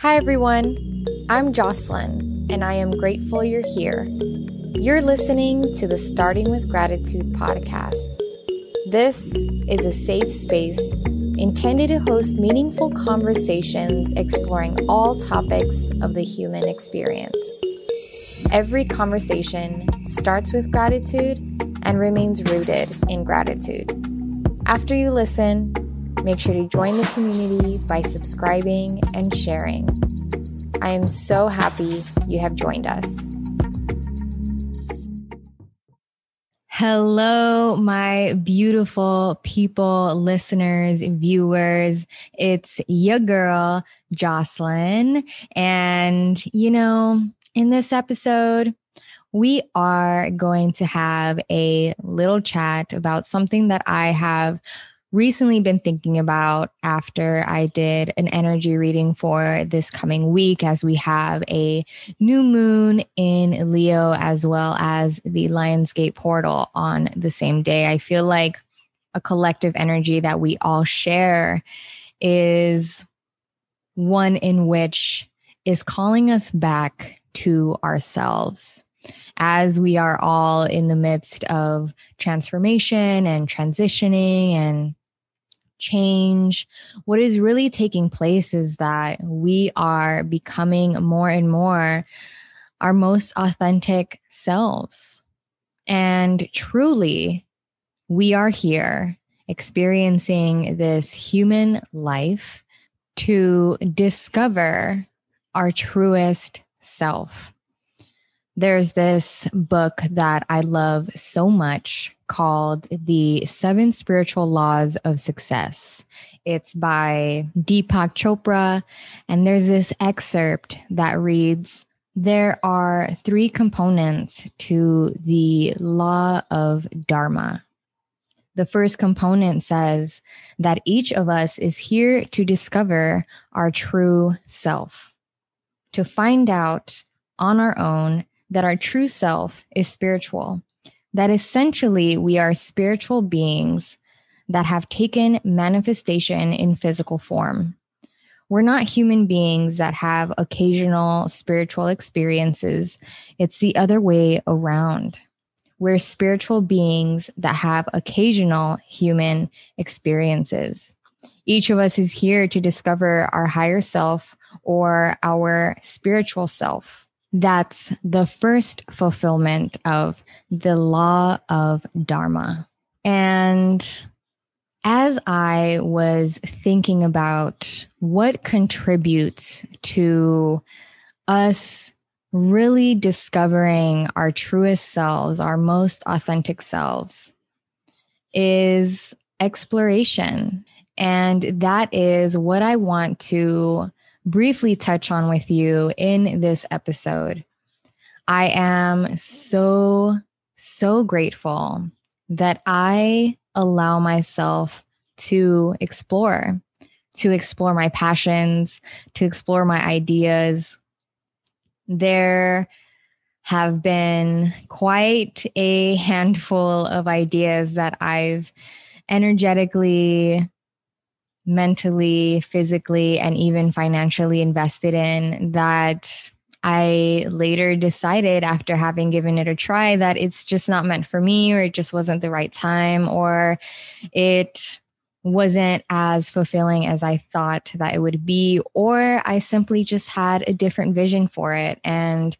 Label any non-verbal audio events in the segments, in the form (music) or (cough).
Hi, everyone. I'm Jocelyn, and I am grateful you're here. You're listening to the Starting with Gratitude podcast. This is a safe space intended to host meaningful conversations exploring all topics of the human experience. Every conversation starts with gratitude and remains rooted in gratitude. After you listen, Make sure to join the community by subscribing and sharing. I am so happy you have joined us. Hello, my beautiful people, listeners, viewers. It's your girl, Jocelyn. And, you know, in this episode, we are going to have a little chat about something that I have recently been thinking about after I did an energy reading for this coming week, as we have a new moon in Leo as well as the Lionsgate portal on the same day. I feel like a collective energy that we all share is one in which is calling us back to ourselves as we are all in the midst of transformation and transitioning and change, what is really taking place is that we are becoming more and more our most authentic selves. And truly, we are here experiencing this human life to discover our truest self. There's this book that I love so much called The Seven Spiritual Laws of Success. It's by Deepak Chopra. And there's this excerpt that reads There are three components to the law of Dharma. The first component says that each of us is here to discover our true self, to find out on our own that our true self is spiritual that essentially we are spiritual beings that have taken manifestation in physical form. We're not human beings that have occasional spiritual experiences. It's the other way around. We're spiritual beings that have occasional human experiences. Each of us is here to discover our higher self or our spiritual self. That's the first fulfillment of the law of Dharma. And as I was thinking about what contributes to us really discovering our truest selves, our most authentic selves, is exploration. And that is what I want to briefly touch on with you in this episode. I am so, so grateful that I allow myself to explore, to explore my passions, to explore my ideas. There have been quite a handful of ideas that I've energetically mentally, physically, and even financially invested in that I later decided after having given it a try that it's just not meant for me, or it just wasn't the right time, or it wasn't as fulfilling as I thought that it would be, or I simply just had a different vision for it. And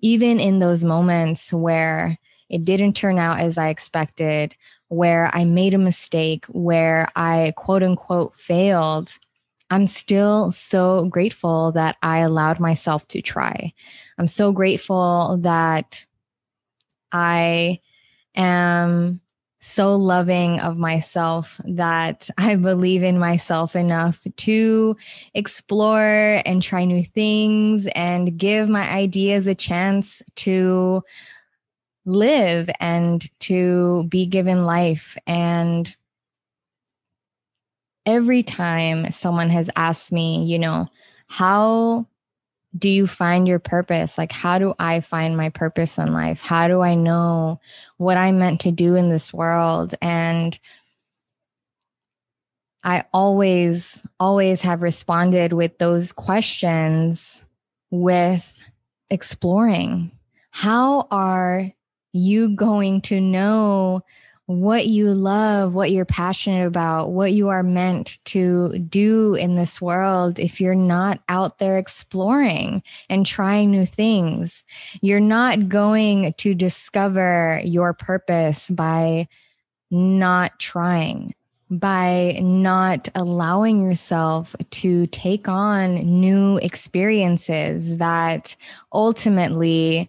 even in those moments where it didn't turn out as I expected, where I made a mistake, where I quote unquote failed, I'm still so grateful that I allowed myself to try. I'm so grateful that I am so loving of myself that I believe in myself enough to explore and try new things and give my ideas a chance to live and to be given life. And every time someone has asked me, you know, how do you find your purpose? Like, how do I find my purpose in life? How do I know what I'm meant to do in this world? And I always, always have responded with those questions with exploring. How are you going to know what you love, what you're passionate about, what you are meant to do in this world if you're not out there exploring and trying new things. You're not going to discover your purpose by not trying, by not allowing yourself to take on new experiences that ultimately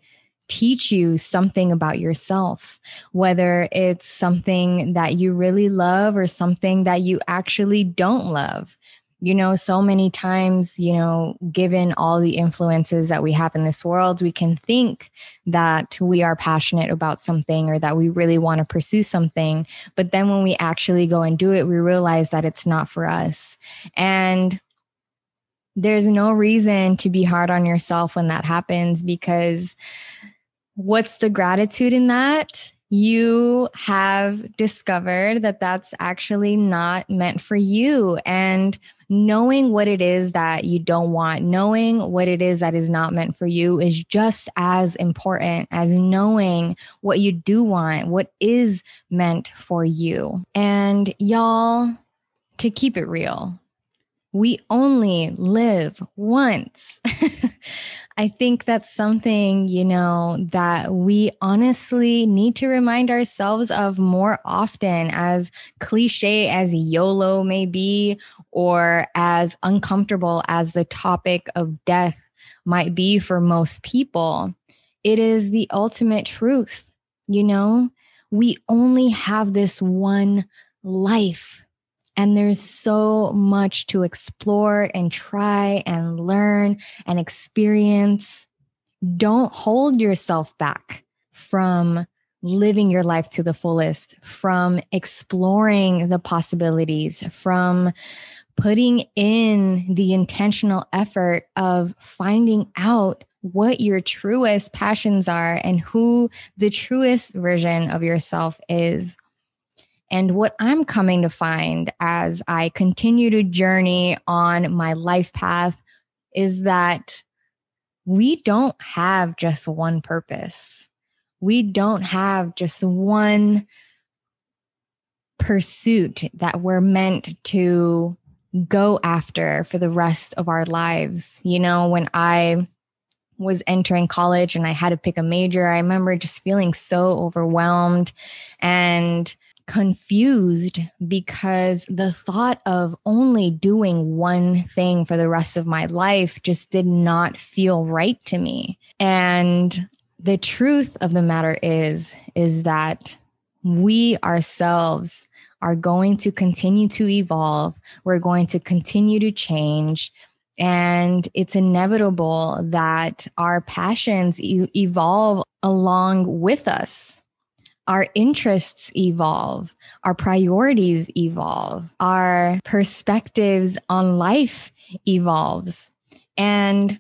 teach you something about yourself, whether it's something that you really love or something that you actually don't love. You know, so many times, you know, given all the influences that we have in this world, we can think that we are passionate about something or that we really want to pursue something. But then when we actually go and do it, we realize that it's not for us. And there's no reason to be hard on yourself when that happens because what's the gratitude in that? You have discovered that that's actually not meant for you. And knowing what it is that you don't want, knowing what it is that is not meant for you is just as important as knowing what you do want, what is meant for you. And y'all, to keep it real, we only live once. (laughs) I think that's something, you know, that we honestly need to remind ourselves of more often, as cliche as YOLO may be, or as uncomfortable as the topic of death might be for most people. It is the ultimate truth, you know? We only have this one life and there's so much to explore and try and learn and experience. Don't hold yourself back from living your life to the fullest, from exploring the possibilities, from putting in the intentional effort of finding out what your truest passions are and who the truest version of yourself is. And what I'm coming to find as I continue to journey on my life path is that we don't have just one purpose. We don't have just one pursuit that we're meant to go after for the rest of our lives. You know, when I was entering college and I had to pick a major, I remember just feeling so overwhelmed and confused because the thought of only doing one thing for the rest of my life just did not feel right to me. And the truth of the matter is is that we ourselves are going to continue to evolve. We're going to continue to change. And it's inevitable that our passions e- evolve along with us our interests evolve, our priorities evolve, our perspectives on life evolves. And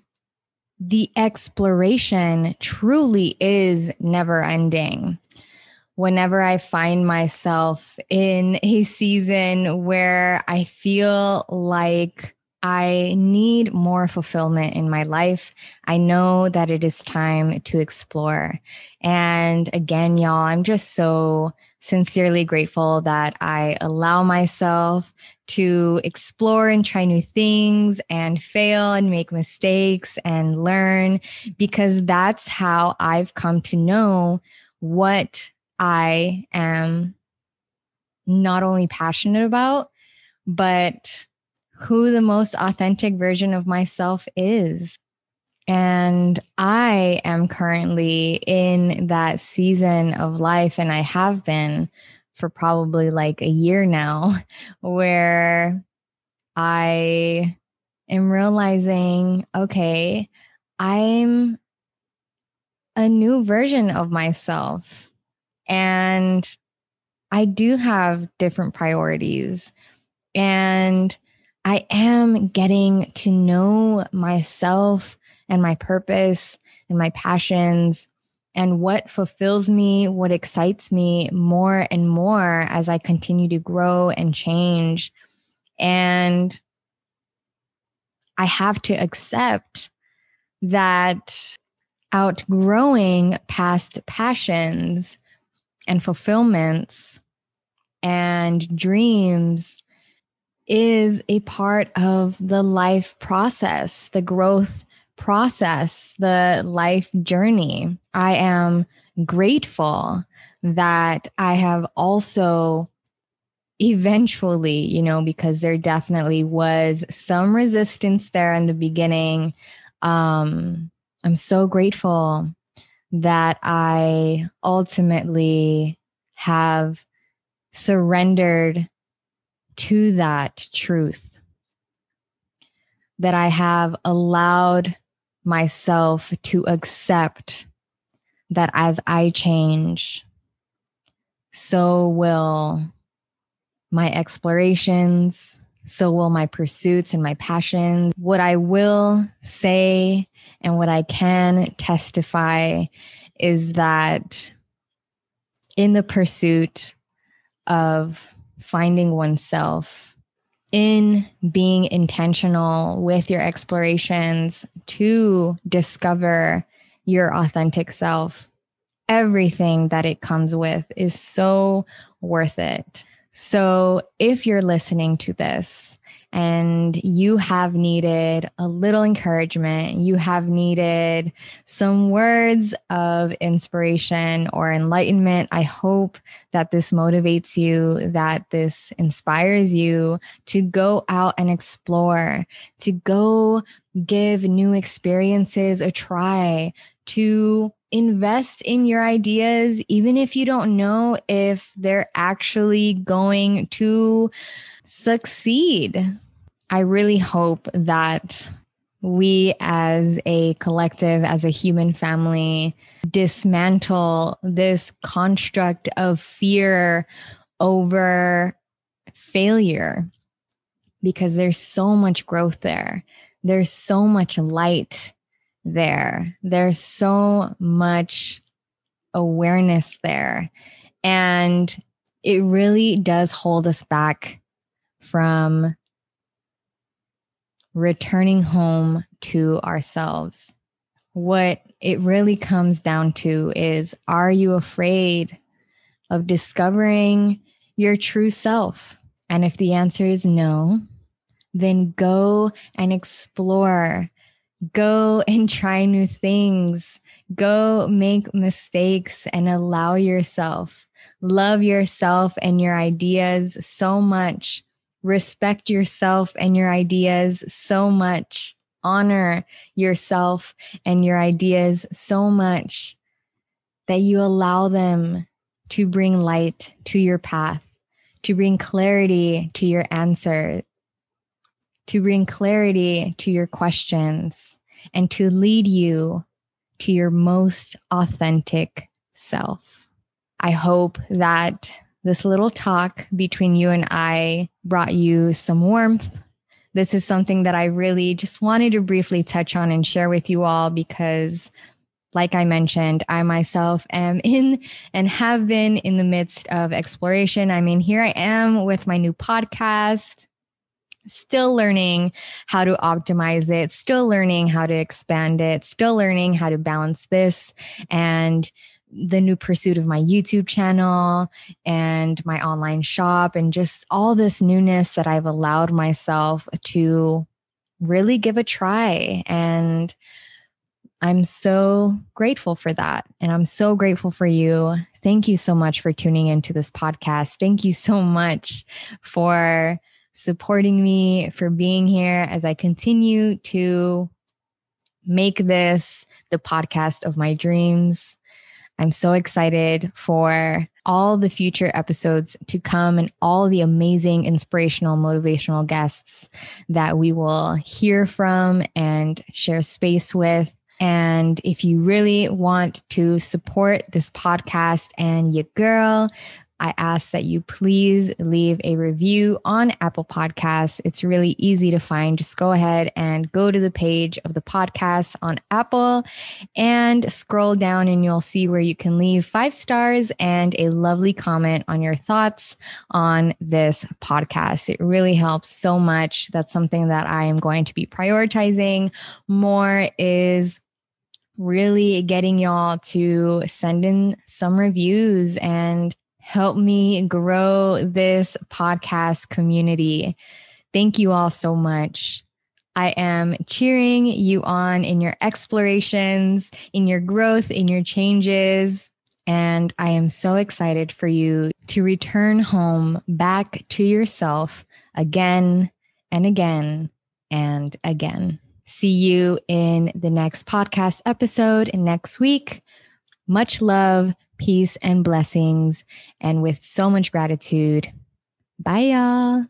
the exploration truly is never ending. Whenever I find myself in a season where I feel like I need more fulfillment in my life. I know that it is time to explore. And again, y'all, I'm just so sincerely grateful that I allow myself to explore and try new things and fail and make mistakes and learn because that's how I've come to know what I am not only passionate about, but who the most authentic version of myself is. And I am currently in that season of life, and I have been for probably like a year now, (laughs) where I am realizing okay, I'm a new version of myself. And I do have different priorities. And I am getting to know myself and my purpose and my passions and what fulfills me, what excites me more and more as I continue to grow and change. And I have to accept that outgrowing past passions and fulfillments and dreams is a part of the life process, the growth process, the life journey. I am grateful that I have also eventually, you know, because there definitely was some resistance there in the beginning. Um, I'm so grateful that I ultimately have surrendered to that truth, that I have allowed myself to accept that as I change, so will my explorations, so will my pursuits and my passions. What I will say and what I can testify is that in the pursuit of finding oneself, in being intentional with your explorations to discover your authentic self, everything that it comes with is so worth it. So, if you're listening to this and you have needed a little encouragement, you have needed some words of inspiration or enlightenment, I hope that this motivates you, that this inspires you to go out and explore, to go give new experiences a try, to invest in your ideas, even if you don't know if they're actually going to succeed. I really hope that we as a collective, as a human family, dismantle this construct of fear over failure because there's so much growth there. There's so much light there. There's so much awareness there. And it really does hold us back from returning home to ourselves. What it really comes down to is are you afraid of discovering your true self? And if the answer is no, then go and explore. Go and (laughs) try new things. Go make mistakes and allow yourself. Love yourself and your ideas so much respect yourself and your ideas so much, honor yourself and your ideas so much that you allow them to bring light to your path, to bring clarity to your answer, to bring clarity to your questions, and to lead you to your most authentic self. I hope that this little talk between you and I brought you some warmth. This is something that I really just wanted to briefly touch on and share with you all because, like I mentioned, I myself am (laughs) in and have been in the midst of exploration. I mean, here I am with my new podcast still learning how to optimize it, still learning how to expand it, still learning how to balance this and the new pursuit of my YouTube channel and my online shop and just all this newness that I've allowed myself to really give a try. And I'm so grateful for that. And I'm so grateful for you. Thank you so much for tuning into this podcast. Thank you so much for supporting me, for being here as I continue to make this the podcast of my dreams. I'm so excited for all the future episodes to come and all the amazing, inspirational, motivational guests that we will hear from and share space with. And if you really want to support this podcast and your girl, I ask that you please leave a review on Apple Podcasts. It's really easy to find. Just go ahead and go to the page of the podcast on Apple and scroll down, and you'll see where you can leave five stars and a lovely comment on your thoughts on this podcast. It really helps so much. That's something that I am going to be prioritizing more is really getting y'all to send in some reviews and help me grow this podcast community. Thank you all so much. I am cheering you on in your explorations, in your growth, in your changes. And I am so excited for you to return home back to yourself again and again and again. See you in the next podcast episode next week. Much love, peace, and blessings. And with so much gratitude. Bye, y'all.